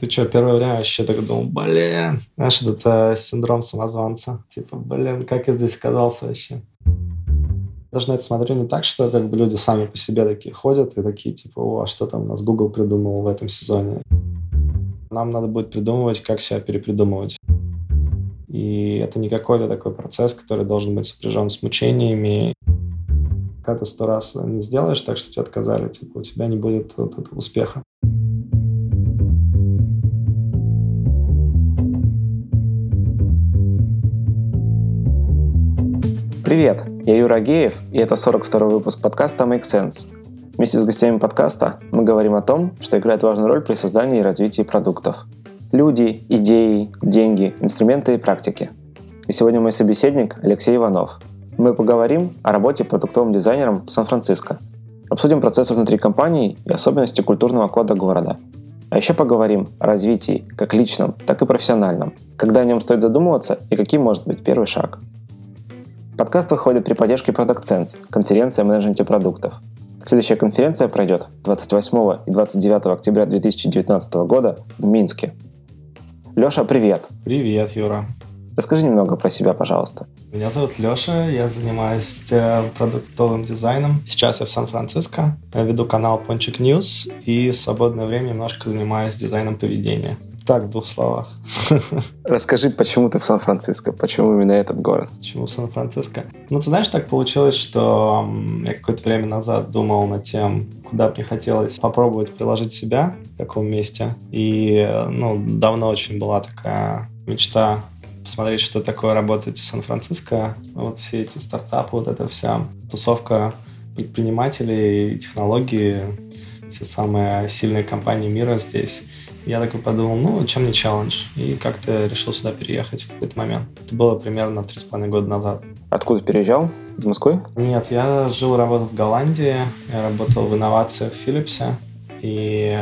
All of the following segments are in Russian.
Ты что, первое время вообще так думал, блин, знаешь, это синдром самозванца. Типа, блин, как я здесь оказался вообще? Даже на это смотрю не так, что как бы люди сами по себе такие ходят и такие, типа, о, а что там у нас Google придумал в этом сезоне? Нам надо будет придумывать, как себя перепридумывать. И это не какой-то такой процесс, который должен быть сопряжен с мучениями. Когда ты сто раз не сделаешь так, что тебе отказали, типа, у тебя не будет вот этого успеха. Привет, я Юра Агеев, и это 42 выпуск подкаста Make Sense. Вместе с гостями подкаста мы говорим о том, что играет важную роль при создании и развитии продуктов. Люди, идеи, деньги, инструменты и практики. И сегодня мой собеседник Алексей Иванов. Мы поговорим о работе продуктовым дизайнером в Сан-Франциско. Обсудим процессы внутри компании и особенности культурного кода города. А еще поговорим о развитии, как личном, так и профессиональном, когда о нем стоит задумываться и каким может быть первый шаг – Подкаст выходит при поддержке Product Sense, конференция о менеджменте продуктов. Следующая конференция пройдет 28 и 29 октября 2019 года в Минске. Леша, привет! Привет, Юра! Расскажи немного про себя, пожалуйста. Меня зовут Леша, я занимаюсь э, продуктовым дизайном. Сейчас я в Сан-Франциско, я веду канал Ponchik News и в свободное время немножко занимаюсь дизайном поведения. Так, в двух словах. Расскажи, почему ты в Сан-Франциско? Почему именно этот город? Почему Сан-Франциско? Ну, ты знаешь, так получилось, что я какое-то время назад думал над тем, куда бы мне хотелось попробовать приложить себя, в каком месте. И, ну, давно очень была такая мечта посмотреть, что такое работать в Сан-Франциско. Вот все эти стартапы, вот эта вся тусовка предпринимателей, технологии, все самые сильные компании мира здесь. Я такой подумал, ну, чем не челлендж? И как-то решил сюда переехать в какой-то момент. Это было примерно три с половиной года назад. Откуда переезжал? Из Москвы? Нет, я жил, работал в Голландии. Я работал в инновациях в Филлипсе. И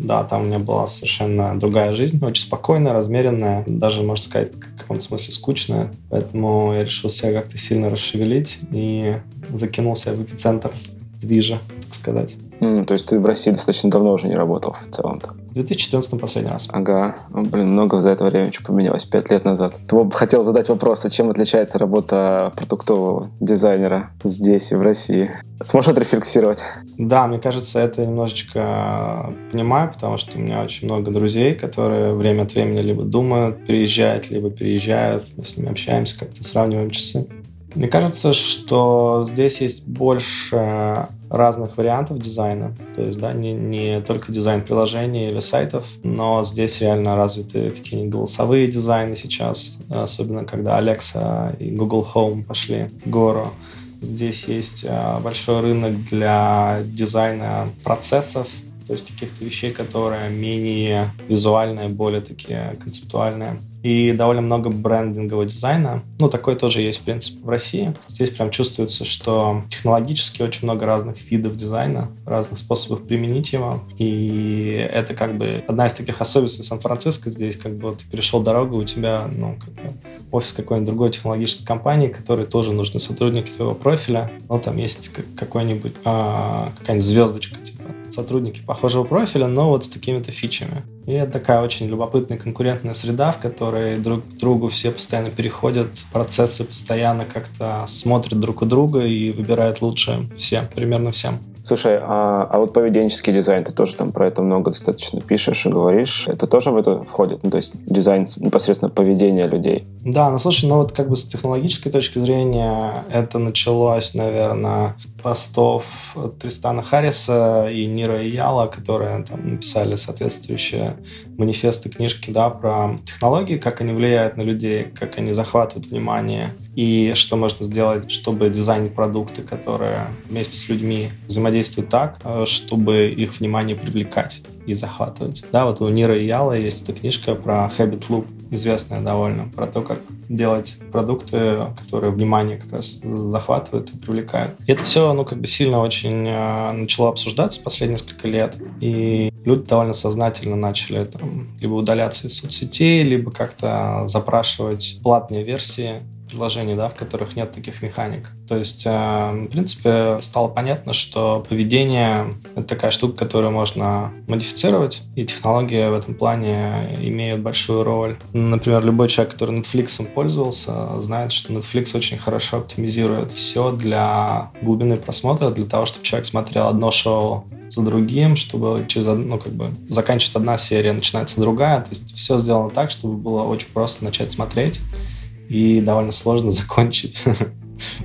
да, там у меня была совершенно другая жизнь, очень спокойная, размеренная, даже, можно сказать, в каком-то смысле скучная. Поэтому я решил себя как-то сильно расшевелить и закинулся в эпицентр движа, так сказать. Mm, то есть ты в России достаточно давно уже не работал в целом-то? В 2014 последний раз. Ага. Ну, блин, много за это время что поменялось, пять лет назад. Ты бы хотел задать вопрос, а чем отличается работа продуктового дизайнера здесь и в России? Сможешь отрефлексировать? Да, мне кажется, это немножечко понимаю, потому что у меня очень много друзей, которые время от времени либо думают переезжать, либо переезжают. Мы с ними общаемся, как-то сравниваем часы. Мне кажется, что здесь есть больше разных вариантов дизайна. То есть, да, не, не только дизайн приложений или сайтов, но здесь реально развиты какие-нибудь голосовые дизайны сейчас, особенно когда Alexa и Google Home пошли в гору. Здесь есть а, большой рынок для дизайна процессов, то есть каких-то вещей, которые менее визуальные, более такие концептуальные и довольно много брендингового дизайна. Ну, такое тоже есть, в принципе, в России. Здесь прям чувствуется, что технологически очень много разных видов дизайна, разных способов применить его. И это как бы одна из таких особенностей Сан-Франциско. Здесь как бы ты перешел дорогу, у тебя, ну, как бы офис какой-нибудь другой технологической компании, которой тоже нужны сотрудники твоего профиля. Ну, там есть какой-нибудь, а, какая-нибудь звездочка, типа сотрудники похожего профиля, но вот с такими-то фичами. И это такая очень любопытная конкурентная среда, в которой друг к другу все постоянно переходят, процессы постоянно как-то смотрят друг у друга и выбирают лучше все, примерно всем. Слушай, а, а вот поведенческий дизайн, ты тоже там про это много достаточно пишешь и говоришь. Это тоже в это входит? Ну, то есть дизайн непосредственно поведения людей? Да, ну слушай, ну вот как бы с технологической точки зрения это началось, наверное, постов Тристана Харриса и Нира Ияла, которые там написали соответствующие манифесты, книжки, да, про технологии, как они влияют на людей, как они захватывают внимание и что можно сделать, чтобы дизайнить продукты, которые вместе с людьми взаимодействуют так, э, чтобы их внимание привлекать и захватывать. Да, вот у Нира Ияла есть эта книжка про Habit Loop, известная довольно, про то, как делать продукты, которые внимание как раз захватывают и привлекают. И это все, ну, как бы сильно очень э, начало обсуждаться последние несколько лет, и люди довольно сознательно начали там либо удаляться из соцсетей, либо как-то запрашивать платные версии приложений, да, в которых нет таких механик. То есть, э, в принципе, стало понятно, что поведение — это такая штука, которую можно модифицировать, и технологии в этом плане имеют большую роль. Например, любой человек, который Netflix пользовался, знает, что Netflix очень хорошо оптимизирует все для глубины просмотра, для того, чтобы человек смотрел одно шоу за другим, чтобы через ну, как бы заканчивается одна серия, начинается другая. То есть все сделано так, чтобы было очень просто начать смотреть и довольно сложно закончить,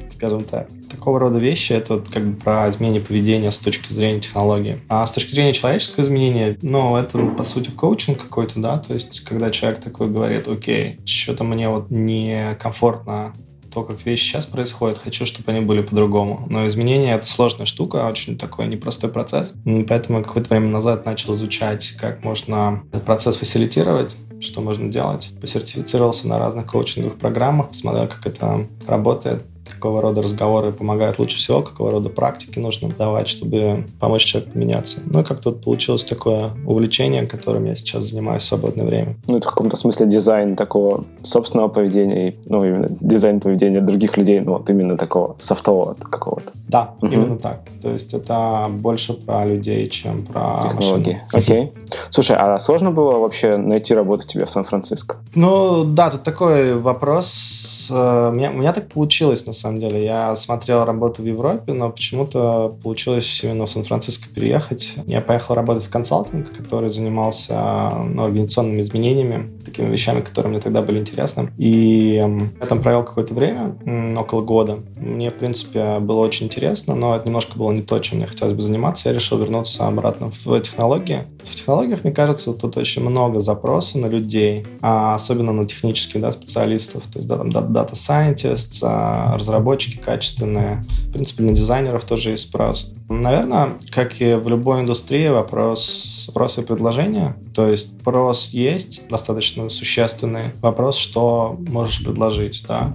скажем так. Такого рода вещи — это вот как бы про изменение поведения с точки зрения технологии. А с точки зрения человеческого изменения, ну, это, по сути, коучинг какой-то, да, то есть когда человек такой говорит, окей, что-то мне вот некомфортно то, как вещи сейчас происходят, хочу, чтобы они были по-другому. Но изменения — это сложная штука, очень такой непростой процесс. Поэтому какое-то время назад начал изучать, как можно этот процесс фасилитировать, что можно делать. Посертифицировался на разных коучинговых программах, посмотрел, как это работает какого рода разговоры помогают лучше всего, какого рода практики нужно давать, чтобы помочь человеку меняться. Ну и как тут получилось такое увлечение, которым я сейчас занимаюсь в свободное время. Ну это в каком-то смысле дизайн такого собственного поведения, ну именно дизайн поведения других людей, ну вот именно такого софтового какого-то. Да, угу. именно так. То есть это больше про людей, чем про технологии. Окей. Слушай, а сложно было вообще найти работу тебе в Сан-Франциско? Ну да, тут такой вопрос Э, у меня, у меня так получилось, на самом деле. Я смотрел работу в Европе, но почему-то получилось именно в Сан-Франциско переехать. Я поехал работать в консалтинг, который занимался ну, организационными изменениями, такими вещами, которые мне тогда были интересны. И я там провел какое-то время, около года. Мне, в принципе, было очень интересно, но это немножко было не то, чем мне хотелось бы заниматься. Я решил вернуться обратно в технологии. В технологиях, мне кажется, тут очень много запроса на людей, а особенно на технических да, специалистов. То есть да, там, data scientists, а, разработчики качественные. В принципе, на дизайнеров тоже есть спрос. Наверное, как и в любой индустрии, вопрос спроса и предложения. То есть спрос есть достаточно существенный. Вопрос, что можешь предложить, да.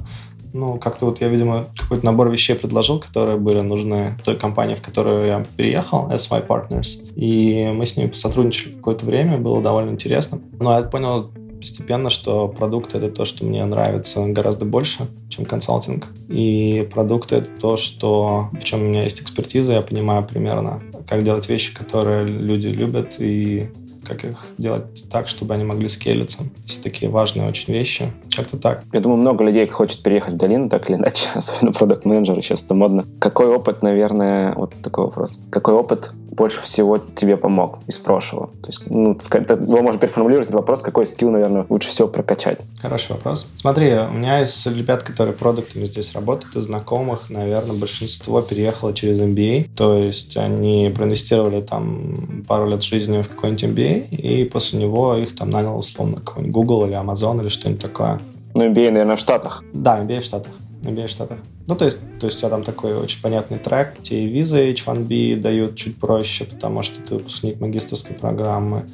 Ну, как-то вот я, видимо, какой-то набор вещей предложил, которые были нужны той компании, в которую я переехал, SY Partners. И мы с ними посотрудничали какое-то время, было довольно интересно. Но я понял постепенно, что продукт — это то, что мне нравится гораздо больше, чем консалтинг. И продукт — это то, что, в чем у меня есть экспертиза, я понимаю примерно, как делать вещи, которые люди любят, и как их делать так, чтобы они могли скейлиться. Все такие важные очень вещи. Как-то так. Я думаю, много людей хочет переехать в долину, так или иначе, особенно продукт менеджеры сейчас это модно. Какой опыт, наверное, вот такой вопрос. Какой опыт больше всего тебе помог из прошлого? То есть, ну, его можно переформулировать этот вопрос, какой скилл, наверное, лучше всего прокачать? Хороший вопрос. Смотри, у меня есть ребят, которые продуктами здесь работают, из знакомых, наверное, большинство переехало через MBA, то есть они проинвестировали там пару лет жизни в какой-нибудь MBA, и после него их там нанял условно какой-нибудь Google или Amazon или что-нибудь такое. Ну, MBA, наверное, в Штатах. Да, MBA в Штатах. MBA в Штатах. Ну, то есть, то есть у тебя там такой очень понятный трек, тебе и визы H1B дают чуть проще, потому что ты выпускник магистрской программы,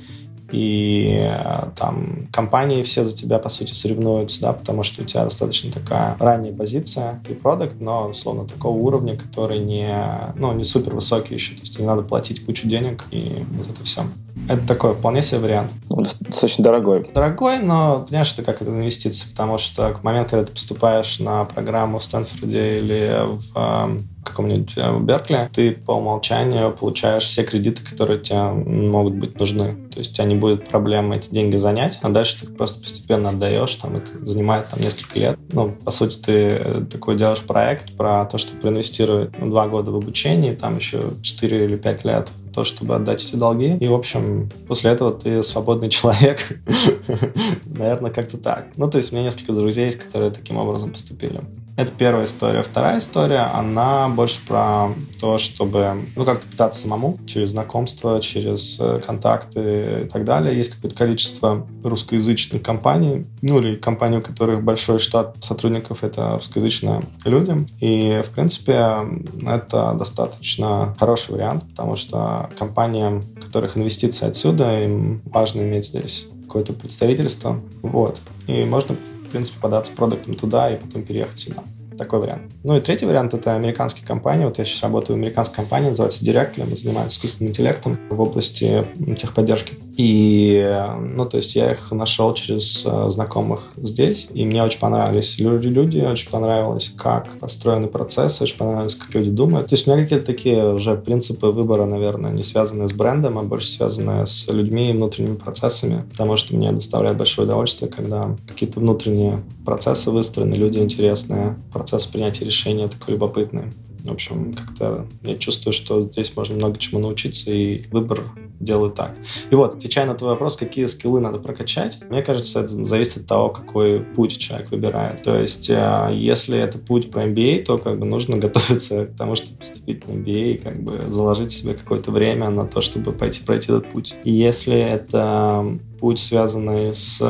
и э, там компании все за тебя, по сути, соревнуются, да, потому что у тебя достаточно такая ранняя позиция, и продукт, но, условно, такого уровня, который не, ну, не супер высокий еще, то есть не надо платить кучу денег, и вот это все. Это такой вполне себе вариант. Ну, достаточно дорогой. Дорогой, но понимаешь, это как это инвестиция, потому что к моменту, когда ты поступаешь на программу в Стэнфорде или в эм, каком-нибудь э, Беркли, ты по умолчанию получаешь все кредиты, которые тебе могут быть нужны. То есть у тебя не будет проблемы эти деньги занять, а дальше ты их просто постепенно отдаешь, там это занимает там несколько лет. Ну, по сути, ты э, такой делаешь проект про то, что проинвестировать ну, два года в обучение, там еще 4 или 5 лет то, чтобы отдать эти долги. И, в общем, после этого ты свободный человек. Наверное, как-то так. Ну, то есть у меня несколько друзей, которые таким образом поступили. Это первая история. Вторая история, она больше про то, чтобы, ну, как-то питаться самому через знакомства, через э, контакты и так далее. Есть какое-то количество русскоязычных компаний, ну, или компаний, у которых большой штат сотрудников — это русскоязычные люди. И, в принципе, это достаточно хороший вариант, потому что компаниям, у которых инвестиции отсюда, им важно иметь здесь какое-то представительство. Вот. И можно принципе, податься продуктом туда и потом переехать сюда. Такой вариант. Ну и третий вариант — это американские компании. Вот я сейчас работаю в американской компании, называется Directly, мы занимаемся искусственным интеллектом в области техподдержки. И, ну, то есть я их нашел через э, знакомых здесь, и мне очень понравились люди, очень понравилось, как построены процессы, очень понравилось, как люди думают. То есть у меня какие-то такие уже принципы выбора, наверное, не связанные с брендом, а больше связанные с людьми и внутренними процессами, потому что мне доставляет большое удовольствие, когда какие-то внутренние процессы выстроены, люди интересные, процесс принятия решения такой любопытный. В общем, как-то я чувствую, что здесь можно много чему научиться, и выбор делаю так. И вот, отвечая на твой вопрос, какие скиллы надо прокачать, мне кажется, это зависит от того, какой путь человек выбирает. То есть, э, если это путь про MBA, то как бы нужно готовиться к тому, чтобы поступить на MBA и как бы заложить себе какое-то время на то, чтобы пойти пройти этот путь. И если это путь, связанный с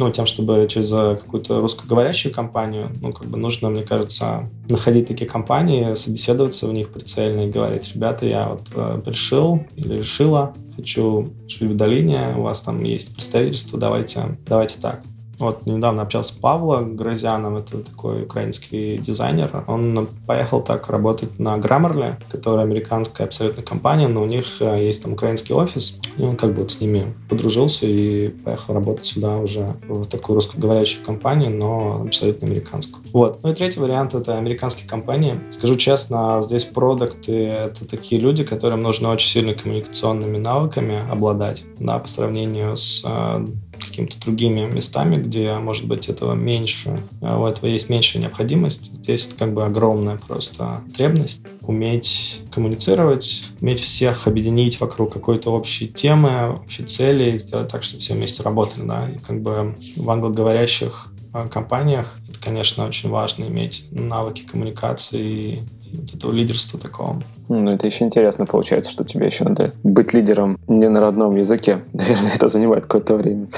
ну, тем, чтобы через какую-то русскоговорящую компанию, ну, как бы нужно, мне кажется, находить такие компании, собеседоваться в них прицельно и говорить, ребята, я вот э, решил или решила, хочу жить в долине, у вас там есть представительство, давайте, давайте так. Вот недавно общался с Павлом Грозяном, это такой украинский дизайнер. Он поехал так работать на Grammarly, которая американская абсолютно компания, но у них э, есть там украинский офис, и он как бы вот с ними подружился и поехал работать сюда уже в такую русскоговорящую компанию, но абсолютно американскую. Вот. Ну и третий вариант — это американские компании. Скажу честно, здесь продукты — это такие люди, которым нужно очень сильно коммуникационными навыками обладать, да, по сравнению с э, какими-то другими местами, где, может быть, этого меньше, а у этого есть меньшая необходимость. Здесь как бы огромная просто потребность уметь коммуницировать, уметь всех объединить вокруг какой-то общей темы, общей цели, сделать так, чтобы все вместе работали, да, и как бы в англоговорящих а, компаниях это, конечно, очень важно иметь навыки коммуникации вот этого лидерства такого. Ну, это еще интересно получается, что тебе еще надо быть лидером не на родном языке. Наверное, это занимает какое-то время.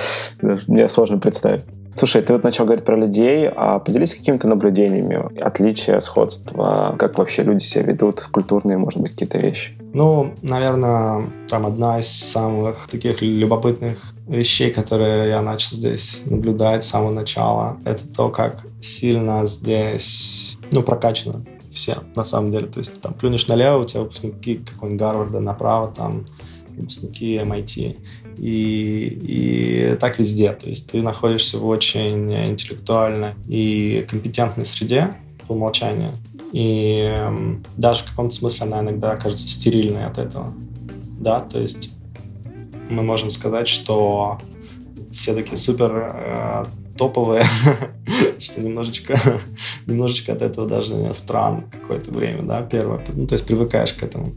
Даже мне сложно представить. Слушай, ты вот начал говорить про людей, а поделись какими-то наблюдениями, отличия, сходства, как вообще люди себя ведут, культурные, может быть, какие-то вещи? Ну, наверное, там одна из самых таких любопытных вещей, которые я начал здесь наблюдать с самого начала, это то, как сильно здесь, ну, прокачано все, на самом деле. То есть там плюнешь налево, у тебя выпускники какого-нибудь Гарварда, направо там выпускники MIT. И, и так везде. То есть ты находишься в очень интеллектуальной и компетентной среде по умолчанию. И э, даже в каком-то смысле она иногда кажется стерильной от этого. Да, то есть мы можем сказать, что все такие супер э, топовые, что немножечко, немножечко от этого даже странно какое-то время, да, первое. Ну, то есть привыкаешь к этому.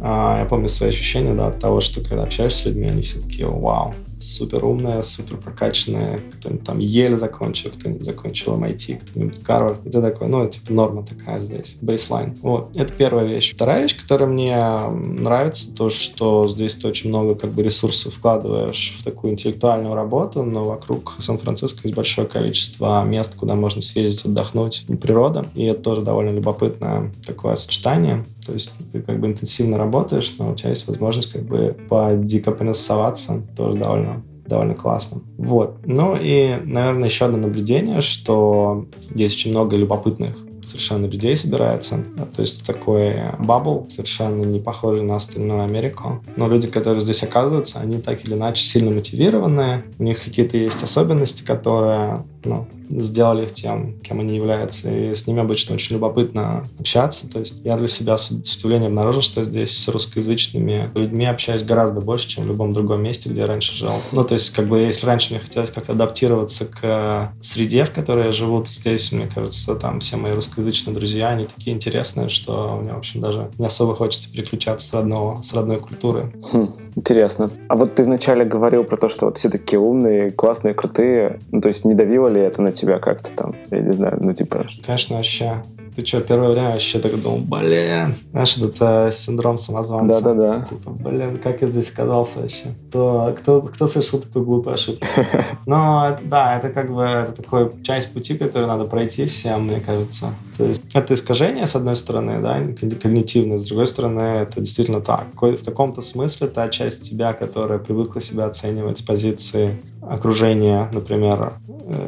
А, я помню свои ощущения, да, от того, что когда общаешься с людьми, они все такие, вау, супер умная, супер прокачанная, кто-нибудь там еле закончил, кто-нибудь закончил MIT, кто-нибудь Гарвард. Это такое, ну, типа норма такая здесь, бейслайн. Вот, это первая вещь. Вторая вещь, которая мне нравится, то, что здесь ты очень много как бы ресурсов вкладываешь в такую интеллектуальную работу, но вокруг Сан-Франциско есть большое количество мест, куда можно съездить, отдохнуть, природа, и это тоже довольно любопытное такое сочетание. То есть ты как бы интенсивно работаешь, но у тебя есть возможность как бы подекомпенсоваться, тоже довольно довольно классно. Вот. Ну и, наверное, еще одно наблюдение, что здесь очень много любопытных совершенно людей собирается. То есть такой бабл, совершенно не похожий на остальную Америку. Но люди, которые здесь оказываются, они так или иначе сильно мотивированные. У них какие-то есть особенности, которые ну, сделали их тем, кем они являются. И с ними обычно очень любопытно общаться. То есть я для себя с удивлением обнаружил, что здесь с русскоязычными людьми общаюсь гораздо больше, чем в любом другом месте, где я раньше жил. Ну, то есть, как бы, если раньше мне хотелось как-то адаптироваться к среде, в которой я живу, то здесь, мне кажется, там все мои русскоязычные друзья, они такие интересные, что мне, в общем, даже не особо хочется переключаться с, родного, с родной культуры. Хм, интересно. А вот ты вначале говорил про то, что вот все такие умные, классные, крутые. Ну, то есть не давило ли это на тебя как-то там? Я не знаю, ну типа... Конечно, вообще. Ты что, первое время вообще так думал, блин, знаешь, этот э, синдром самозванца. Да-да-да. Типа, блин, как я здесь оказался вообще? Кто, кто, кто совершил такую глупую ошибку? Но да, это как бы это такой часть пути, который надо пройти всем, мне кажется. То есть это искажение, с одной стороны, да, когнитивное, с другой стороны, это действительно так. В каком-то смысле та часть тебя, которая привыкла себя оценивать с позиции окружения, например,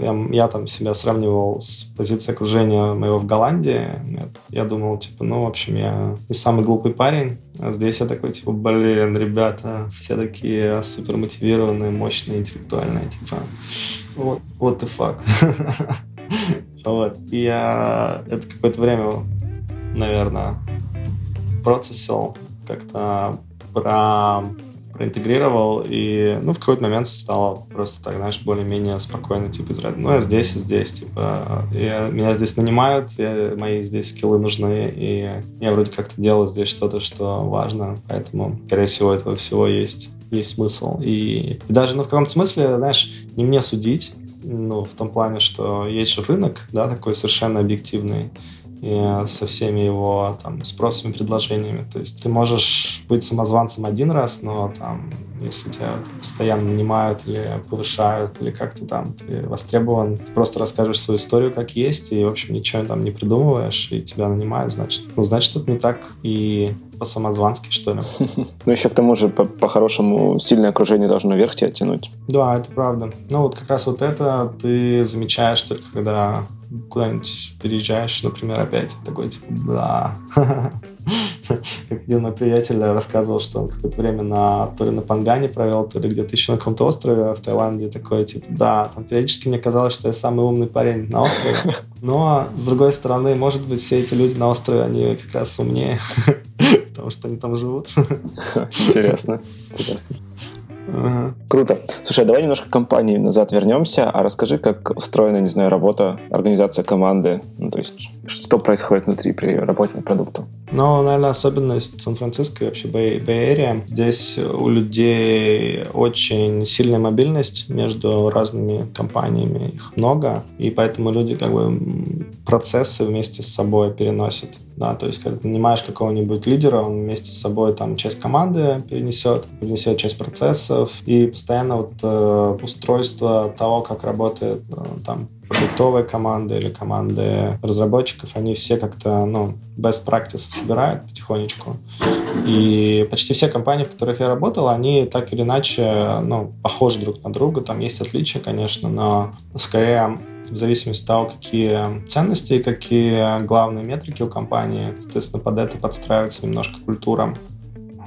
я, я там себя сравнивал с позицией окружения моего в Голландии. Я думал, типа, ну, в общем, я не самый глупый парень. А здесь я такой, типа, блин, ребята, все такие супер мотивированные, мощные, интеллектуальные, типа, вот, what the fuck. Вот. И я это какое-то время, наверное, процессил, как-то про проинтегрировал, и, ну, в какой-то момент стало просто так, знаешь, более-менее спокойно, типа, из ну, я здесь и здесь, типа, я, меня здесь нанимают, я, мои здесь скиллы нужны, и я вроде как-то делаю здесь что-то, что важно, поэтому, скорее всего, этого всего есть есть смысл. И, и даже, ну, в каком-то смысле, знаешь, не мне судить, ну, в том плане, что есть же рынок, да, такой совершенно объективный, и со всеми его там спросами, предложениями. То есть ты можешь быть самозванцем один раз, но там, если тебя постоянно нанимают или повышают, или как-то там ты востребован, ты просто расскажешь свою историю как есть, и, в общем, ничего там не придумываешь, и тебя нанимают, значит, ну, значит, это не так и по-самозвански, что ли. Ну, еще к тому же, по-хорошему, сильное окружение должно вверх тебя тянуть. Да, это правда. Ну, вот как раз вот это ты замечаешь только, когда куда-нибудь переезжаешь, например, опять такой, типа, да. Как один мой приятель рассказывал, что он какое-то время на, то ли на Пангане провел, то ли где-то еще на каком-то острове в Таиланде, такой, типа, да, там периодически мне казалось, что я самый умный парень на острове. Но, с другой стороны, может быть, все эти люди на острове, они как раз умнее, потому что они там живут. Интересно, интересно. Ага. Круто. Слушай, давай немножко к компании назад вернемся, а расскажи, как устроена, не знаю, работа, организация команды, ну, то есть что происходит внутри при работе над продуктом? Ну, наверное, особенность Сан-Франциско и вообще Бэй-Эрия. Здесь у людей очень сильная мобильность между разными компаниями, их много, и поэтому люди как бы процессы вместе с собой переносят да, то есть, когда ты нанимаешь какого-нибудь лидера, он вместе с собой там часть команды перенесет, перенесет часть процессов, и постоянно вот э, устройство того, как работает э, там продуктовая команда или команды разработчиков, они все как-то, ну, best practice собирают потихонечку. И почти все компании, в которых я работал, они так или иначе, ну, похожи друг на друга. Там есть отличия, конечно, но скорее в зависимости от того, какие ценности, какие главные метрики у компании, соответственно, под это подстраивается немножко культура.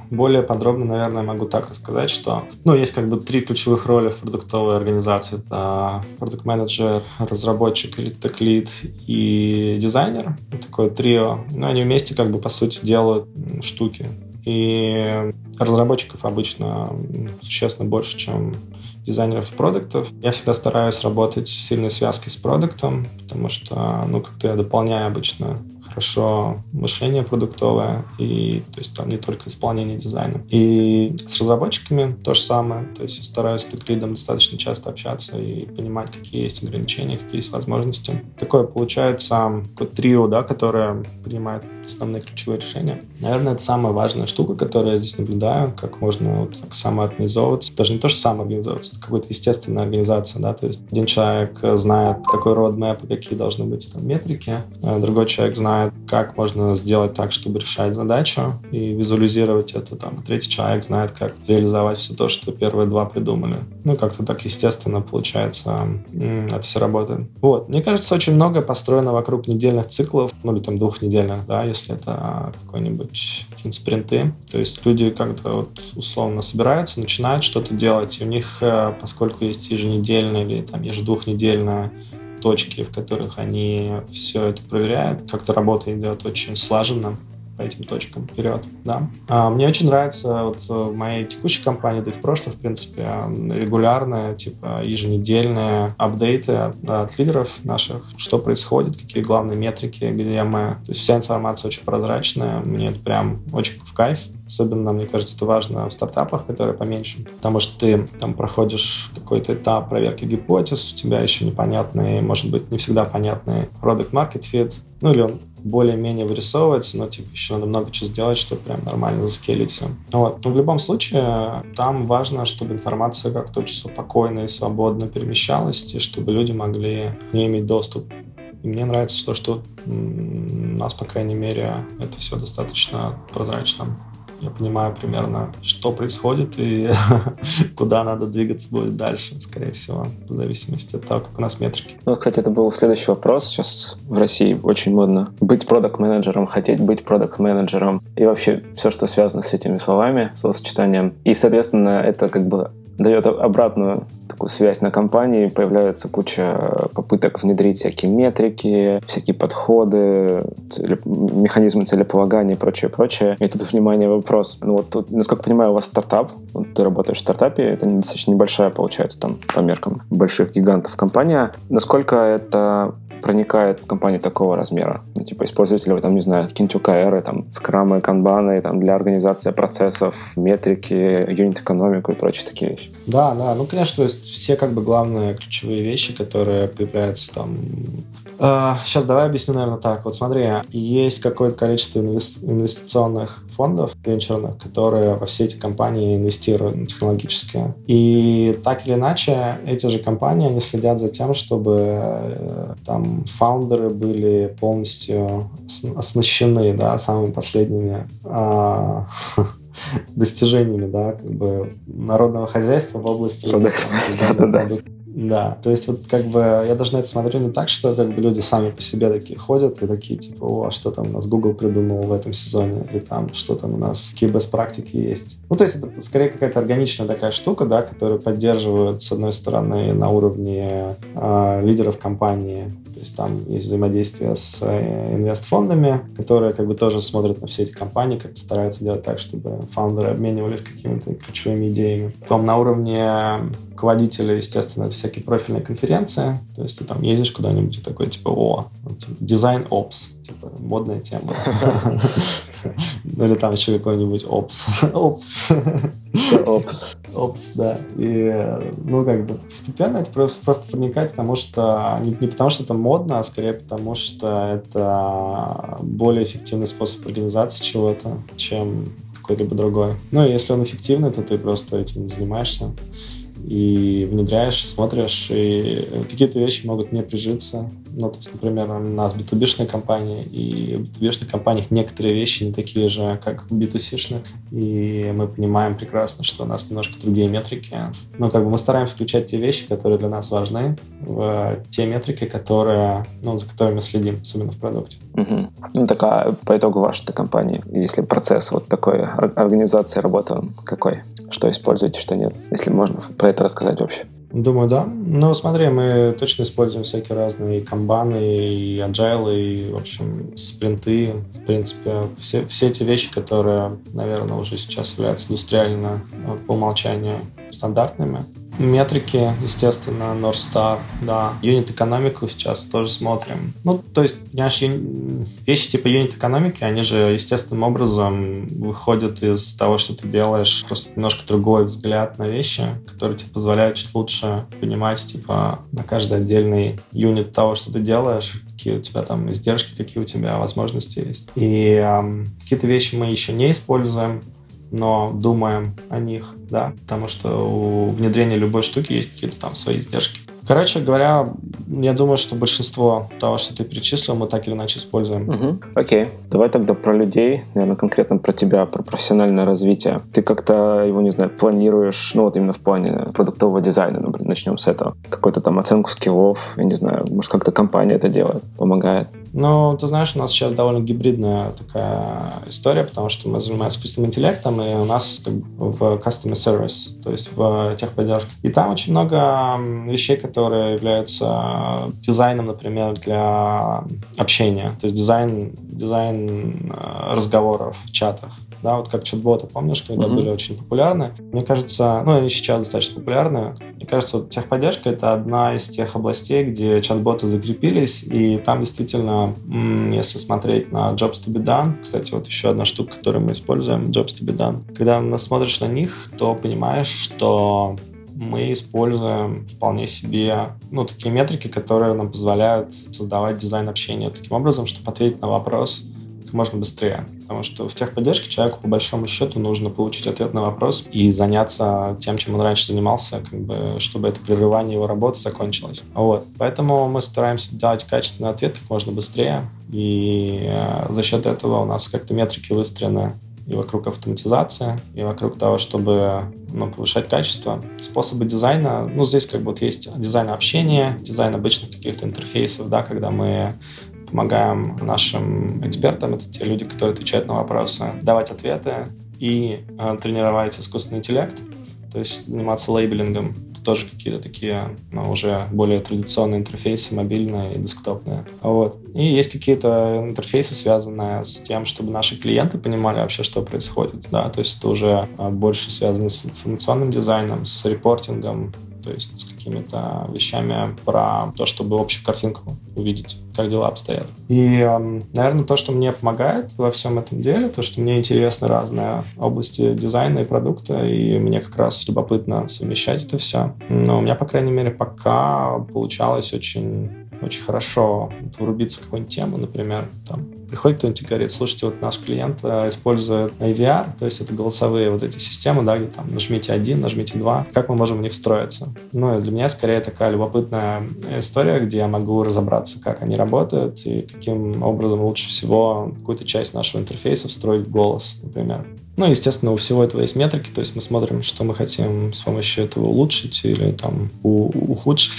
Более подробно, наверное, могу так рассказать, что ну, есть как бы три ключевых роли в продуктовой организации. Это продукт менеджер разработчик или теклид и дизайнер. Такое трио. Ну, они вместе как бы по сути делают штуки. И разработчиков обычно существенно больше, чем дизайнеров продуктов. Я всегда стараюсь работать в сильной связке с продуктом, потому что, ну, как-то я дополняю обычно хорошо мышление продуктовое, и то есть там не только исполнение дизайна. И с разработчиками то же самое. То есть я стараюсь с теклидом достаточно часто общаться и понимать, какие есть ограничения, какие есть возможности. Такое получается такое трио, да, которое принимает основные ключевые решения. Наверное, это самая важная штука, которую я здесь наблюдаю, как можно вот так самоорганизовываться. Даже не то, что самоорганизовываться, это какая-то естественная организация, да, то есть один человек знает, какой родмэп и какие должны быть там метрики, а другой человек знает, как можно сделать так, чтобы решать задачу и визуализировать это. Там. Третий человек знает, как реализовать все то, что первые два придумали. Ну, как-то так естественно получается, это все работает. Вот. Мне кажется, очень многое построено вокруг недельных циклов, ну, или там двухнедельных, да, если это какой-нибудь какие-нибудь спринты. То есть люди как-то вот условно собираются, начинают что-то делать, и у них, э, поскольку есть еженедельная или там ежедвухнедельная точки, в которых они все это проверяют. Как-то работа идет очень слаженно этим точкам вперед, да. А, мне очень нравится вот в моей текущей компании, да и в прошлом, в принципе, регулярные, типа, еженедельные апдейты от, лидеров наших, что происходит, какие главные метрики, где мы... То есть вся информация очень прозрачная, мне это прям очень в кайф. Особенно, мне кажется, это важно в стартапах, которые поменьше, потому что ты там проходишь какой-то этап проверки гипотез, у тебя еще непонятный, может быть, не всегда market fit, ну или он более-менее вырисовывается, но типа еще надо много чего сделать, чтобы прям нормально заскелить все. Вот. Но в любом случае, там важно, чтобы информация как-то очень спокойно и свободно перемещалась, и чтобы люди могли к ней иметь доступ И мне нравится то, что у нас, по крайней мере, это все достаточно прозрачно я понимаю примерно, что происходит и куда надо двигаться будет дальше, скорее всего, в зависимости от того, как у нас метрики. Ну, кстати, это был следующий вопрос. Сейчас в России очень модно быть продукт-менеджером, хотеть быть продукт-менеджером и вообще все, что связано с этими словами, словосочетанием. И, соответственно, это как бы дает обратную такую связь на компании, появляется куча попыток внедрить всякие метрики, всякие подходы, цели, механизмы целеполагания и прочее, прочее. И тут, внимание, вопрос. Ну вот, тут, насколько понимаю, у вас стартап, вот ты работаешь в стартапе, это достаточно небольшая, получается, там, по меркам больших гигантов компания. Насколько это проникает в компанию такого размера? Ну, типа, используете ли вы там, не знаю, ОКРы, там, скрамы, канбаны, там, для организации процессов, метрики, юнит-экономику и прочие такие вещи? Да, да, ну, конечно, то есть все как бы главные ключевые вещи, которые появляются там Сейчас давай объясню, наверное, так. Вот смотри, есть какое-то количество инвестиционных фондов венчурных, которые во все эти компании инвестируют технологически. И так или иначе, эти же компании, они следят за тем, чтобы э, там фаундеры были полностью оснащены, да, самыми последними а, достижениями, да, как бы народного хозяйства в области да, да, да. Да, то есть вот как бы я даже на это смотрю не так, что как бы люди сами по себе такие ходят и такие типа, о, а что там у нас Google придумал в этом сезоне, или там что там у нас, какие best практики есть. Ну, то есть это скорее какая-то органичная такая штука, да, которую поддерживают, с одной стороны, на уровне э, лидеров компании, то есть там есть взаимодействие с э, инвестфондами, которые как бы тоже смотрят на все эти компании, как стараются делать так, чтобы фаундеры обменивались какими-то ключевыми идеями. Потом на уровне руководителя, естественно, это всякие профильные конференции. То есть ты там ездишь куда-нибудь и такой, типа, о, дизайн опс, типа, модная тема. Или там еще какой-нибудь опс. Опс. Опс. Опс, да. И, ну, как бы, постепенно это просто, просто проникает, потому что, не, не потому что это модно, а скорее потому что это более эффективный способ организации чего-то, чем какой-либо другой. Ну, и если он эффективный, то ты просто этим занимаешься и внедряешь, смотришь, и какие-то вещи могут не прижиться. Ну, то есть, например, у нас B2B-шная компания, и в B2B-шных компаниях некоторые вещи не такие же, как в B2C-шных, и мы понимаем прекрасно, что у нас немножко другие метрики. Но как бы мы стараемся включать те вещи, которые для нас важны, в те метрики, которые, ну, за которыми мы следим, особенно в продукте. Угу. Ну, такая по итогу вашей компании, если процесс вот такой организации работы, какой? Что используете, что нет? Если можно про это рассказать вообще. Думаю, да. Ну, смотри, мы точно используем всякие разные камбаны, и agile, и, в общем, спринты. В принципе, все, все эти вещи, которые, наверное, уже сейчас являются индустриально по умолчанию стандартными. Метрики, естественно, North Star, да. Юнит экономику сейчас тоже смотрим. Ну, то есть, понимаешь, вещи типа юнит экономики, они же естественным образом выходят из того, что ты делаешь, просто немножко другой взгляд на вещи, который тебе позволяет чуть лучше понимать, типа, на каждый отдельный юнит того, что ты делаешь, какие у тебя там издержки, какие у тебя возможности есть. И эм, какие-то вещи мы еще не используем, но думаем о них, да, потому что у внедрения любой штуки есть какие-то там свои издержки. Короче говоря, я думаю, что большинство того, что ты перечислил, мы так или иначе используем. Угу. Окей. Давай тогда про людей, наверное, конкретно про тебя, про профессиональное развитие. Ты как-то его, не знаю, планируешь, ну вот именно в плане продуктового дизайна, например, начнем с этого. Какую-то там оценку скиллов, я не знаю, может, как-то компания это делает, помогает. Ну, ты знаешь, у нас сейчас довольно гибридная такая история, потому что мы занимаемся искусственным интеллектом, и у нас как бы в customer service, то есть в техподдержке. И там очень много вещей, которые являются дизайном, например, для общения. То есть дизайн, дизайн э, разговоров в чатах да, вот как чат-боты, помнишь, когда mm-hmm. были очень популярны. Мне кажется, ну, они сейчас достаточно популярны. Мне кажется, техподдержка — это одна из тех областей, где чат-боты закрепились, и там действительно, если смотреть на Jobs to be done, кстати, вот еще одна штука, которую мы используем, Jobs to be done, когда смотришь на них, то понимаешь, что мы используем вполне себе ну, такие метрики, которые нам позволяют создавать дизайн общения таким образом, чтобы ответить на вопрос, как можно быстрее. Потому что в техподдержке человеку, по большому счету, нужно получить ответ на вопрос и заняться тем, чем он раньше занимался, как бы, чтобы это прерывание его работы закончилось. Вот. Поэтому мы стараемся дать качественный ответ как можно быстрее. И э, за счет этого у нас как-то метрики выстроены и вокруг автоматизации, и вокруг того, чтобы ну, повышать качество. Способы дизайна, ну, здесь как бы вот есть дизайн общения, дизайн обычных каких-то интерфейсов, да, когда мы помогаем нашим экспертам, это те люди, которые отвечают на вопросы, давать ответы и э, тренировать искусственный интеллект, то есть заниматься labeling ом тоже какие-то такие ну, уже более традиционные интерфейсы, мобильные и десктопные. Вот. И есть какие-то интерфейсы, связанные с тем, чтобы наши клиенты понимали вообще, что происходит. Да? То есть это уже а, больше связано с информационным дизайном, с reporting ом, то есть с какими-то вещами про то, чтобы общую картинку увидеть, как дела обстоят. И, эм, наверное, то, что мне помогает во всем этом деле, то, что мне интересны разные области дизайна и продукта, и мне как раз любопытно совмещать это все. Но у меня, по крайней мере, пока получалось очень очень хорошо врубиться в какую-нибудь тему, например, там, приходит кто-нибудь и говорит, слушайте, вот наш клиент э, использует AVR, то есть это голосовые вот эти системы, да, где там нажмите один, нажмите два, как мы можем в них встроиться? Ну, для меня скорее такая любопытная история, где я могу разобраться, как они работают и каким образом лучше всего какую-то часть нашего интерфейса встроить в голос, например. Ну, естественно, у всего этого есть метрики, то есть мы смотрим, что мы хотим с помощью этого улучшить или там ухудшить.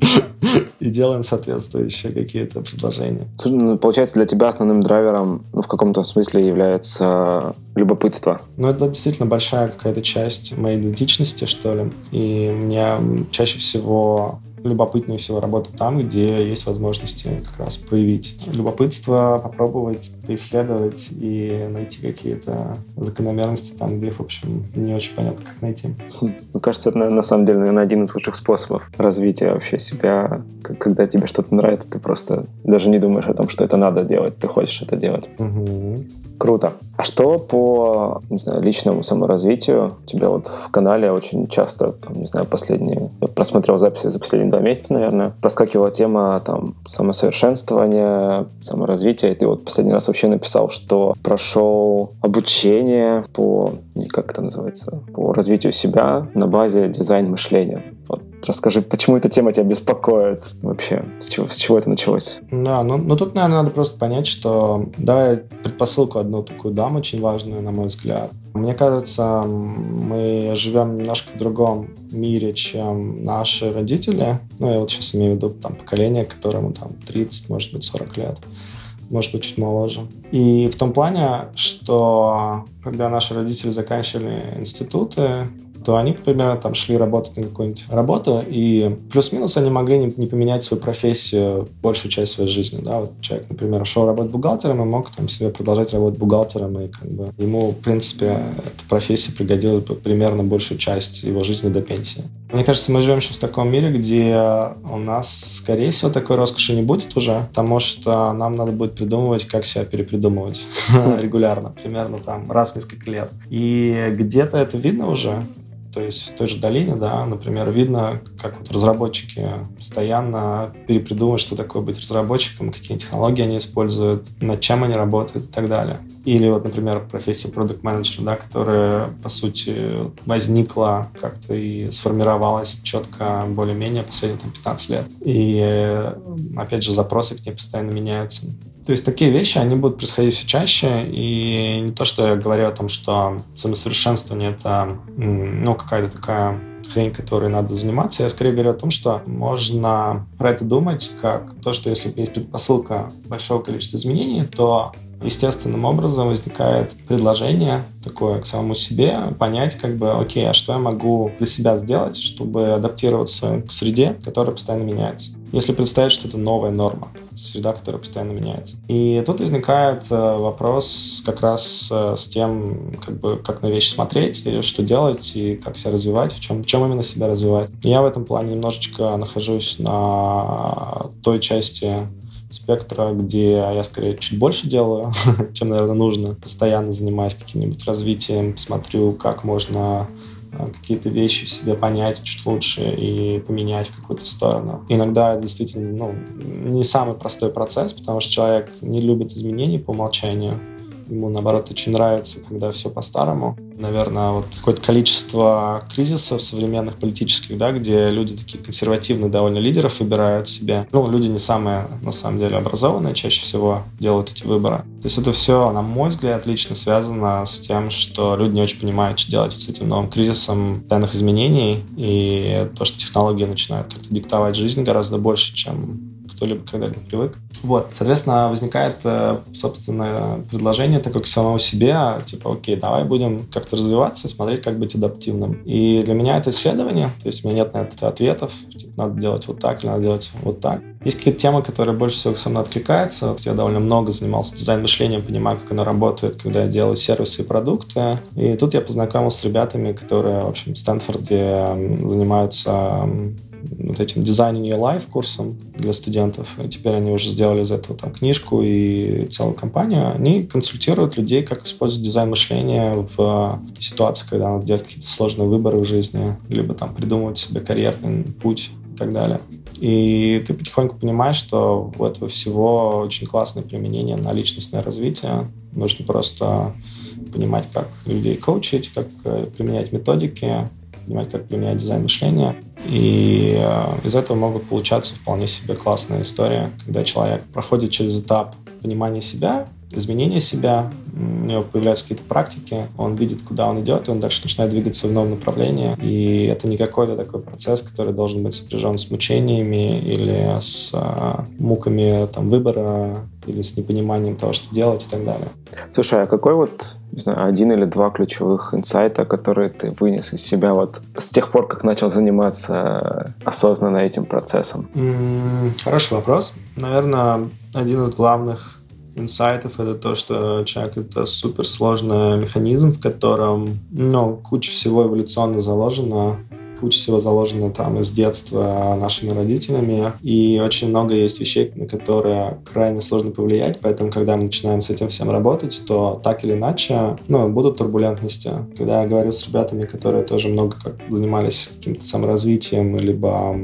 и делаем соответствующие какие-то предложения. Ну, получается, для тебя основным драйвером ну, в каком-то смысле является любопытство. Ну, это действительно большая какая-то часть моей идентичности, что ли. И мне чаще всего любопытнее всего работать там, где есть возможности как раз проявить любопытство, попробовать, поисследовать и найти какие-то закономерности там, где, в общем, не очень понятно, как найти. Хм, ну, кажется, это, на самом деле, наверное, один из лучших способов развития вообще себя. Когда тебе что-то нравится, ты просто даже не думаешь о том, что это надо делать, ты хочешь это делать. Угу. Круто. А что по, не знаю, личному саморазвитию? У тебя вот в канале очень часто, там, не знаю, последние... Я просмотрел записи за последние два месяца, наверное. Проскакивала тема там самосовершенствования, саморазвития. И ты вот последний раз вообще написал, что прошел обучение по... Как это называется? По развитию себя на базе дизайн мышления. Вот расскажи, почему эта тема тебя беспокоит вообще? С чего, с чего это началось? Да, ну, ну тут, наверное, надо просто понять, что давай предпосылку одну такую дам, очень важную, на мой взгляд. Мне кажется, мы живем немножко в другом мире, чем наши родители. Ну, я вот сейчас имею в виду там поколение, которому там 30, может быть, 40 лет может быть, чуть моложе. И в том плане, что когда наши родители заканчивали институты, то они, например, там шли работать на какую-нибудь работу, и плюс-минус они могли не, не поменять свою профессию большую часть своей жизни. Да? Вот человек, например, шел работать бухгалтером и мог там себе продолжать работать бухгалтером, и как бы ему, в принципе, эта профессия пригодилась примерно большую часть его жизни до пенсии. Мне кажется, мы живем сейчас в таком мире, где у нас, скорее всего, такой роскоши не будет уже, потому что нам надо будет придумывать, как себя перепридумывать регулярно, примерно там раз в несколько лет. И где-то это видно уже, то есть в той же долине, да, например, видно, как вот разработчики постоянно перепридумывают, что такое быть разработчиком, какие технологии они используют, над чем они работают и так далее. Или вот, например, профессия продукт менеджера да, которая, по сути, возникла как-то и сформировалась четко более-менее последние там, 15 лет. И, опять же, запросы к ней постоянно меняются. То есть такие вещи, они будут происходить все чаще, и не то, что я говорю о том, что самосовершенствование — это ну, какая-то такая хрень, которой надо заниматься. Я скорее говорю о том, что можно про это думать как то, что если есть предпосылка большого количества изменений, то естественным образом возникает предложение такое к самому себе, понять, как бы, окей, а что я могу для себя сделать, чтобы адаптироваться к среде, которая постоянно меняется. Если представить, что это новая норма, среда, которая постоянно меняется. И тут возникает э, вопрос как раз э, с тем, как бы, как на вещи смотреть, что делать, и как себя развивать, в чем, в чем именно себя развивать. Я в этом плане немножечко нахожусь на той части спектра, где я скорее чуть больше делаю, чем, наверное, нужно. Постоянно занимаюсь каким-нибудь развитием, смотрю, как можно какие-то вещи в себе понять чуть лучше и поменять в какую-то сторону. Иногда действительно ну, не самый простой процесс, потому что человек не любит изменений по умолчанию, Ему, наоборот, очень нравится, когда все по-старому. Наверное, вот какое-то количество кризисов современных политических, да, где люди такие консервативные довольно лидеров выбирают себе. Ну, люди не самые, на самом деле, образованные чаще всего делают эти выборы. То есть это все, на мой взгляд, лично связано с тем, что люди не очень понимают, что делать с этим новым кризисом ценных изменений и то, что технологии начинают как-то диктовать жизнь гораздо больше, чем кто-либо когда-либо привык. Вот, соответственно, возникает, э, собственно, предложение такое к самому себе, типа, окей, давай будем как-то развиваться, смотреть, как быть адаптивным. И для меня это исследование, то есть у меня нет на это ответов, типа, надо делать вот так или надо делать вот так. Есть какие-то темы, которые больше всего со мной откликаются. Я довольно много занимался дизайн-мышлением, понимаю, как оно работает, когда я делаю сервисы и продукты. И тут я познакомился с ребятами, которые, в общем, в Стэнфорде занимаются вот этим Designing Your Life курсом для студентов. И теперь они уже сделали из этого там книжку и целую компанию. Они консультируют людей, как использовать дизайн мышления в ситуации, когда надо делать какие-то сложные выборы в жизни, либо там придумывать себе карьерный путь и так далее. И ты потихоньку понимаешь, что у этого всего очень классное применение на личностное развитие. Нужно просто понимать, как людей коучить, как э, применять методики, понимать, как применять дизайн мышления. И э, из этого могут получаться вполне себе классная история, когда человек проходит через этап понимания себя, изменения себя, у него появляются какие-то практики, он видит, куда он идет, и он дальше начинает двигаться в новом направлении. И это не какой-то такой процесс, который должен быть сопряжен с мучениями или с а, муками там, выбора или с непониманием того, что делать и так далее. Слушай, а какой вот, не знаю, один или два ключевых инсайта, которые ты вынес из себя вот с тех пор, как начал заниматься осознанно этим процессом? М-м, хороший вопрос. Наверное, один из главных инсайтов это то, что человек это суперсложный механизм, в котором ну, куча всего эволюционно заложена, куча всего заложена там из детства нашими родителями, и очень много есть вещей, на которые крайне сложно повлиять, поэтому, когда мы начинаем с этим всем работать, то так или иначе, ну, будут турбулентности. Когда я говорю с ребятами, которые тоже много как занимались каким-то саморазвитием, либо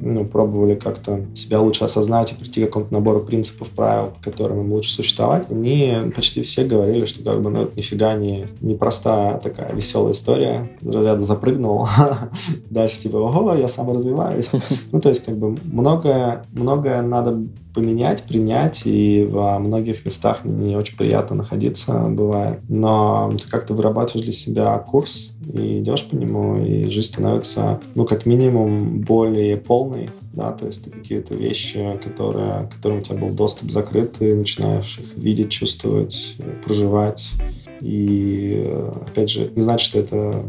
ну, пробовали как-то себя лучше осознать и прийти к какому-то набору принципов, правил, по которым им лучше существовать, они почти все говорили, что как бы, ну, это нифига не, не простая такая веселая история. Разряда запрыгнул, дальше типа, ого, я сам развиваюсь. Ну, то есть, как бы, многое, многое надо поменять, принять, и во многих местах не очень приятно находиться бывает. Но ты как-то вырабатываешь для себя курс, и идешь по нему, и жизнь становится, ну, как минимум, более полной, да, то есть ты какие-то вещи, которые, к которым у тебя был доступ закрыт, ты начинаешь их видеть, чувствовать, проживать, и, опять же, это не значит, что это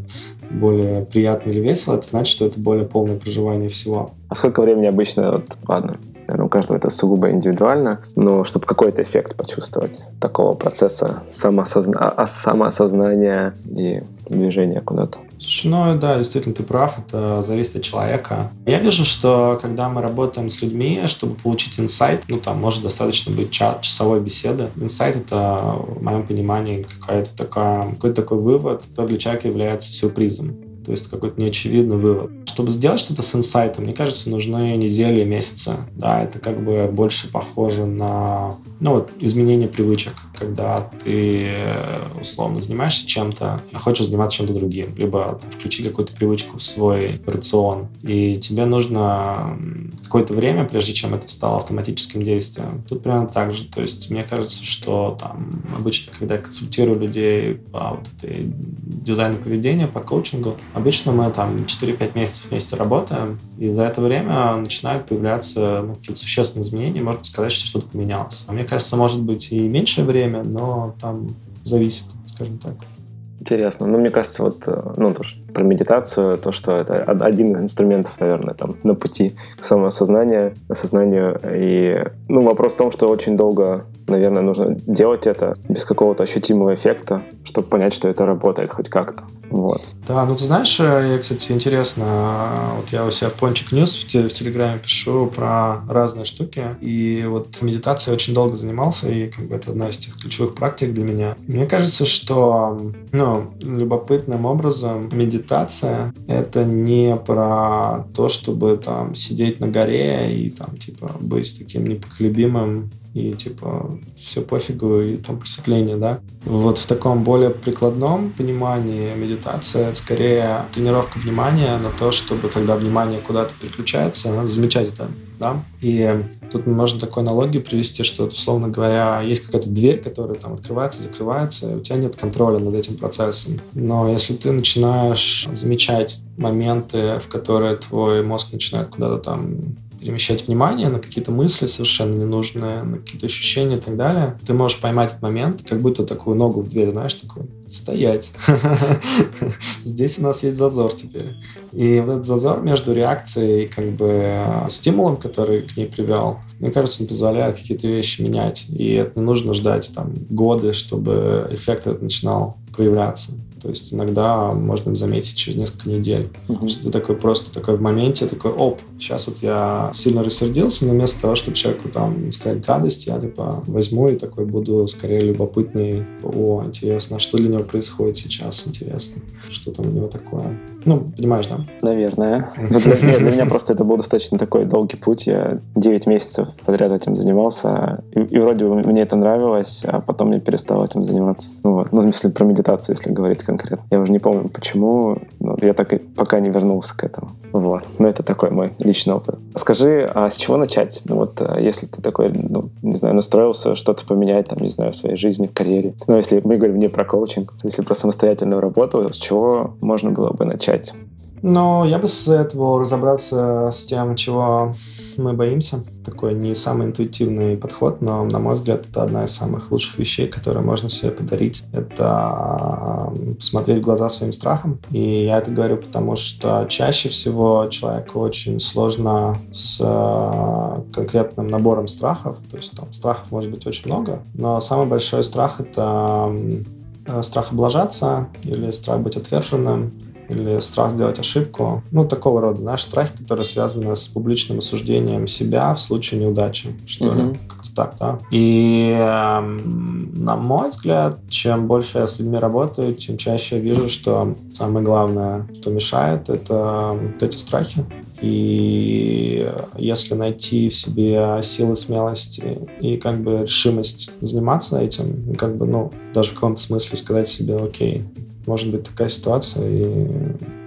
более приятно или весело, это значит, что это более полное проживание всего. А сколько времени обычно, вот, ладно, Наверное, у каждого это сугубо индивидуально, но чтобы какой-то эффект почувствовать такого процесса самоосозна... А, самоосознания и движения куда-то. Ну да, действительно, ты прав, это зависит от человека. Я вижу, что когда мы работаем с людьми, чтобы получить инсайт, ну там может достаточно быть час, часовой беседы. Инсайт — это, в моем понимании, какая-то такая, какой-то такой вывод, который для человека является сюрпризом то есть какой-то неочевидный вывод. Чтобы сделать что-то с инсайтом, мне кажется, нужны недели, месяцы. Да, это как бы больше похоже на ну, вот, изменение привычек, когда ты условно занимаешься чем-то, а хочешь заниматься чем-то другим, либо там, включи какую-то привычку в свой рацион, и тебе нужно какое-то время, прежде чем это стало автоматическим действием. Тут примерно так же. То есть мне кажется, что там обычно, когда я консультирую людей по вот этой дизайну поведения, по коучингу, обычно мы там 4-5 месяцев вместе работаем, и за это время начинают появляться ну, какие-то существенные изменения, можно сказать, что что-то поменялось. А мне кажется, может быть и меньшее время, но там зависит, скажем так. Интересно. Ну, мне кажется, вот, э, ну, то, что про медитацию, то, что это один из инструментов, наверное, там, на пути к самоосознанию, осознанию. И, ну, вопрос в том, что очень долго, наверное, нужно делать это без какого-то ощутимого эффекта, чтобы понять, что это работает хоть как-то. Вот. Да, ну ты знаешь, э, я, кстати, интересно, вот я у себя в Пончик News в, в Телеграме пишу про разные штуки, и вот медитацией очень долго занимался, и как бы это одна из тех ключевых практик для меня. Мне кажется, что, ну, любопытным образом медитация медитация — это не про то, чтобы там сидеть на горе и там типа быть таким непоколебимым и типа все пофигу, и там просветление, да. Вот в таком более прикладном понимании медитация это скорее тренировка внимания на то, чтобы когда внимание куда-то переключается, замечать это, да. И тут можно такой аналогию привести, что, условно говоря, есть какая-то дверь, которая там открывается, закрывается, и у тебя нет контроля над этим процессом. Но если ты начинаешь замечать моменты, в которые твой мозг начинает куда-то там перемещать внимание на какие-то мысли совершенно ненужные, на какие-то ощущения и так далее, ты можешь поймать этот момент, как будто такую ногу в дверь, знаешь, такой, стоять. Здесь у нас есть зазор теперь. И вот этот зазор между реакцией и как бы стимулом, который к ней привел, мне кажется, он позволяет какие-то вещи менять. И это не нужно ждать там годы, чтобы эффект этот начинал проявляться. То есть иногда можно заметить через несколько недель. Uh-huh. Что ты такой просто такой в моменте, такой, оп, сейчас вот я сильно рассердился, но вместо того, чтобы человеку там сказать гадость, я типа возьму и такой буду скорее любопытный. О, интересно, а что для него происходит сейчас, интересно, что там у него такое. Ну, понимаешь, да? Наверное. Для, для, для меня просто это был достаточно такой долгий путь. Я 9 месяцев подряд этим занимался. И, и вроде бы мне это нравилось, а потом я перестал этим заниматься. Вот. Ну, в смысле, про медитацию, если говорить конкретно. Я уже не помню, почему, но я так и пока не вернулся к этому. Вот. Но это такой мой личный опыт. Скажи, а с чего начать? Ну, вот а если ты такой, ну, не знаю, настроился что-то поменять, там, не знаю, в своей жизни, в карьере. Ну, если мы говорим не про коучинг, если про самостоятельную работу, с чего можно было бы начать? Но я бы советовал разобраться с тем, чего мы боимся. Такой не самый интуитивный подход, но, на мой взгляд, это одна из самых лучших вещей, которые можно себе подарить. Это смотреть в глаза своим страхам. И я это говорю, потому что чаще всего человеку очень сложно с э, конкретным набором страхов. То есть там страхов может быть очень много, но самый большой страх — это э, страх облажаться или страх быть отверженным, или страх сделать ошибку. Ну, такого рода, знаешь, страхи, которые связаны с публичным осуждением себя в случае неудачи, что uh-huh. ли. Как-то так, да. И, э, на мой взгляд, чем больше я с людьми работаю, тем чаще я вижу, что самое главное, что мешает, это вот эти страхи. И если найти в себе силы, смелость и как бы решимость заниматься этим, как бы, ну, даже в каком-то смысле сказать себе, окей, может быть такая ситуация, и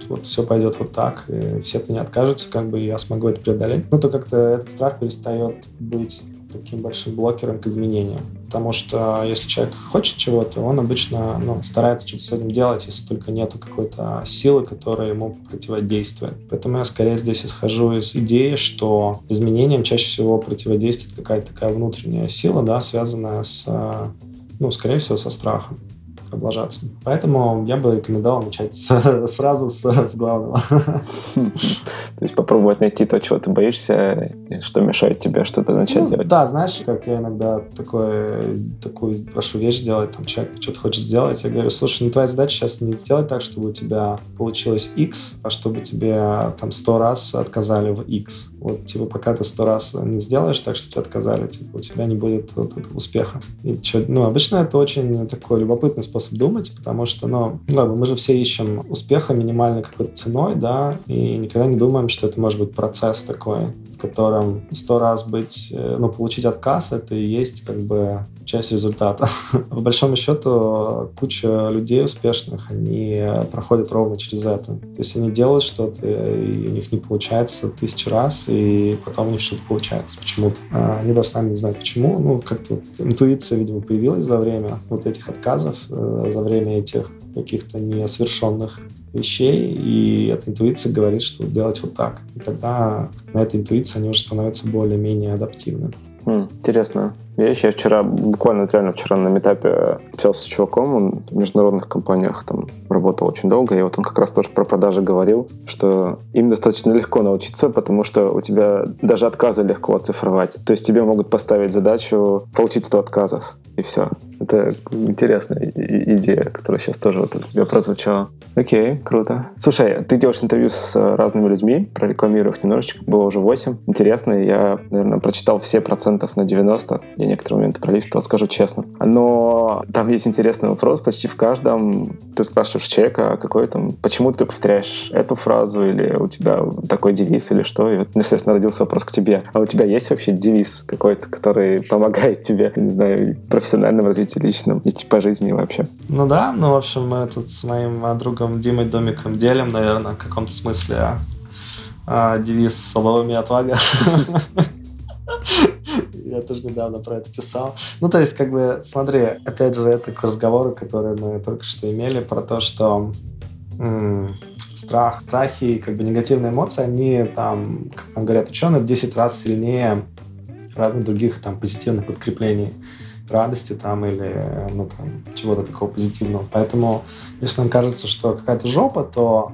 вот все пойдет вот так, и все от меня откажутся, как бы я смогу это преодолеть. Ну, то как-то этот страх перестает быть таким большим блокером к изменениям. Потому что если человек хочет чего-то, он обычно ну, старается что-то с этим делать, если только нет какой-то силы, которая ему противодействует. Поэтому я скорее здесь исхожу из идеи, что изменениям чаще всего противодействует какая-то такая внутренняя сила, да, связанная с, ну, скорее всего, со страхом облажаться. Поэтому я бы рекомендовал начать с, сразу с, с главного. То есть попробовать найти то, чего ты боишься, что мешает тебе что-то начать ну, делать. Да, знаешь, как я иногда такое, такую прошу вещь сделать, там человек что-то хочет сделать, я говорю, слушай, ну твоя задача сейчас не сделать так, чтобы у тебя получилось X, а чтобы тебе там сто раз отказали в X. Вот, типа, пока ты сто раз не сделаешь так, что тебе отказали, типа, у тебя не будет вот этого успеха. И что, ну, обычно это очень такой любопытный способ думать, потому что, ну, ну мы же все ищем успеха минимальной какой-то ценой, да, и никогда не думаем, что это может быть процесс такой, в котором сто раз быть, э, ну, получить отказ, это и есть как бы часть результата. По большому счету, куча людей успешных, они проходят ровно через это. То есть они делают что-то, и у них не получается тысячи раз, и потом у них что-то получается почему-то. А, они даже сами не знают почему. Ну, как-то интуиция, видимо, появилась за время вот этих отказов, э, за время этих каких-то несовершенных вещей, и эта интуиция говорит, что делать вот так. И тогда на этой интуиции они уже становятся более-менее адаптивны. Интересно Я вчера, буквально реально вчера на метапе общался с чуваком, он в международных компаниях там работал очень долго, и вот он как раз тоже про продажи говорил, что им достаточно легко научиться, потому что у тебя даже отказы легко оцифровать. То есть тебе могут поставить задачу получить 100 отказов, и все. Это интересная идея, которая сейчас тоже вот у тебя прозвучала. Окей, круто. Слушай, ты делаешь интервью с разными людьми, прорекламирую их немножечко, было уже 8. Интересно, я, наверное, прочитал все процентов на 90. Я некоторые моменты пролистывал, скажу честно. Но там есть интересный вопрос. Почти в каждом ты спрашиваешь человека, а какой там, почему ты повторяешь эту фразу, или у тебя такой девиз, или что. И вот, естественно, родился вопрос к тебе. А у тебя есть вообще девиз какой-то, который помогает тебе, не знаю, в профессиональном развитии личном и по жизни вообще? Ну да, ну, в общем, мы тут с моим другом Димой Домиком делим, наверное, в каком-то смысле а, девиз «Слабовыми отвага». Я тоже недавно про это писал. Ну, то есть, как бы, смотри, опять же, это к разговору, который мы только что имели, про то, что м- страх, страхи и как бы негативные эмоции, они там, как там говорят ученые, в 10 раз сильнее разных других там позитивных подкреплений радости там или ну, там, чего-то такого позитивного. Поэтому, если нам кажется, что какая-то жопа, то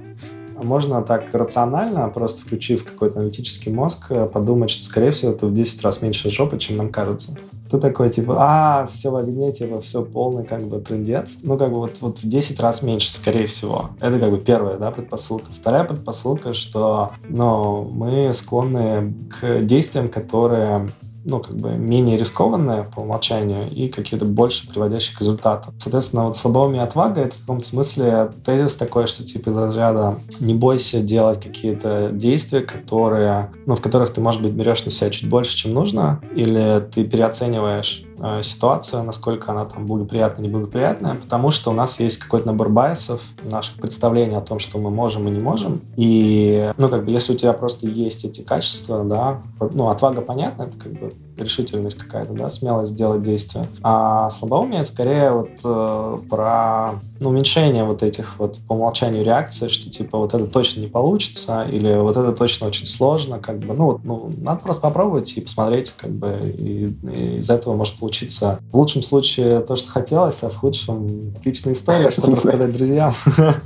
можно так рационально, просто включив какой-то аналитический мозг, подумать, что, скорее всего, это в 10 раз меньше жопы, чем нам кажется. Ты такой, типа, а, все в огне, типа, все полный, как бы, трендец. Ну, как бы, вот, вот в 10 раз меньше, скорее всего. Это, как бы, первая, да, предпосылка. Вторая предпосылка, что, ну, мы склонны к действиям, которые ну, как бы менее рискованная по умолчанию и какие-то больше приводящие к результату. Соответственно, вот слабоумие и отвага — это в каком-то смысле тезис такой, что типа из разряда не бойся делать какие-то действия, которые, ну, в которых ты, может быть, берешь на себя чуть больше, чем нужно, или ты переоцениваешь ситуация, насколько она там благоприятная, неблагоприятная, потому что у нас есть какой-то набор байсов, наших представлений о том, что мы можем и не можем. И, ну, как бы, если у тебя просто есть эти качества, да, ну, отвага, понятно, это как бы решительность какая-то, да, смелость сделать действие. А слабоумие — это скорее вот э, про ну, уменьшение вот этих вот по умолчанию реакций, что типа вот это точно не получится, или вот это точно очень сложно, как бы, ну, вот, ну надо просто попробовать и посмотреть, как бы, и, и из этого может получиться в лучшем случае то, что хотелось, а в худшем отличная история, чтобы рассказать друзьям.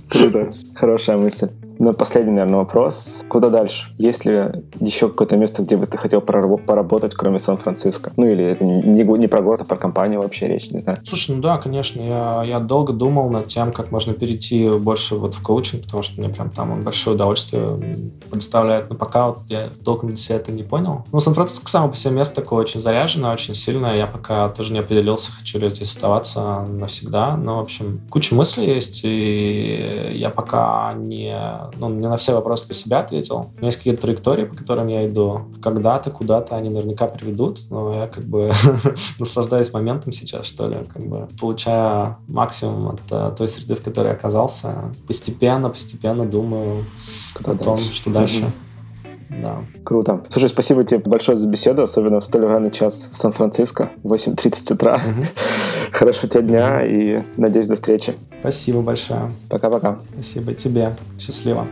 Круто. Хорошая мысль. Ну, последний, наверное, вопрос. Куда дальше? Есть ли еще какое-то место, где бы ты хотел поработать, кроме Сан-Франциско? Ну, или это не, не про город, а про компанию вообще речь, не знаю. Слушай, ну да, конечно. Я, я долго думал над тем, как можно перейти больше вот в коучинг, потому что мне прям там он большое удовольствие предоставляет. Но пока вот я толком для себя это не понял. Ну, Сан-Франциско само по себе место такое очень заряженное, очень сильное. Я пока тоже не определился, хочу ли здесь оставаться навсегда. Но, в общем, куча мыслей есть, и я пока не ну, не на все вопросы для себя ответил. У меня есть какие-то траектории, по которым я иду. Когда-то, куда-то они наверняка приведут, но я как бы наслаждаюсь моментом сейчас, что ли, как бы получая максимум от uh, той среды, в которой я оказался. Постепенно, постепенно думаю Куда о том, что дальше. Да. Круто. Слушай, спасибо тебе большое за беседу, особенно в столь ранний час в Сан-Франциско, 8.30 утра. Угу. Хорошего тебе дня и надеюсь до встречи. Спасибо большое. Пока-пока. Спасибо тебе. Счастливо.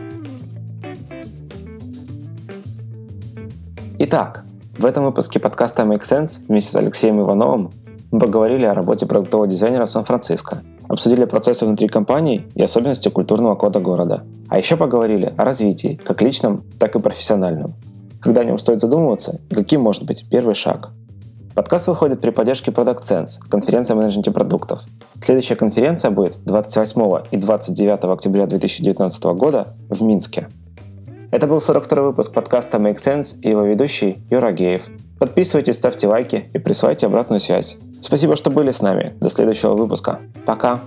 Итак, в этом выпуске подкаста Make Sense вместе с Алексеем Ивановым мы поговорили о работе продуктового дизайнера Сан-Франциско, обсудили процессы внутри компании и особенности культурного кода города. А еще поговорили о развитии, как личном, так и профессиональном. Когда о нем стоит задумываться и каким может быть первый шаг. Подкаст выходит при поддержке Product Sense, конференция менеджменте продуктов. Следующая конференция будет 28 и 29 октября 2019 года в Минске. Это был 42 выпуск подкаста Make Sense и его ведущий Юра Геев. Подписывайтесь, ставьте лайки и присылайте обратную связь. Спасибо, что были с нами. До следующего выпуска. Пока!